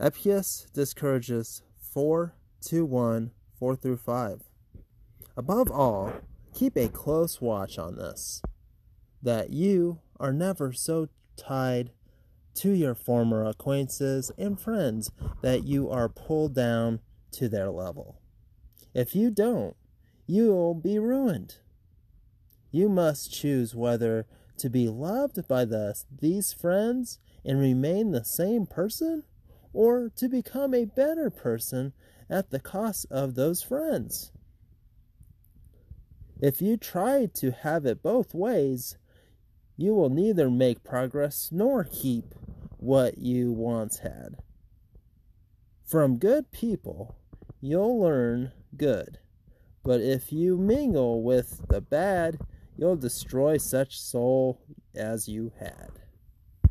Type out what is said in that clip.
Epictetus Discourses 4 to 1, 4 through 5. Above all, keep a close watch on this, that you are never so tied to your former acquaintances and friends that you are pulled down to their level. If you don't, you will be ruined. You must choose whether to be loved by the, these friends and remain the same person, or to become a better person at the cost of those friends. If you try to have it both ways, you will neither make progress nor keep what you once had. From good people, you'll learn good, but if you mingle with the bad, you'll destroy such soul as you had.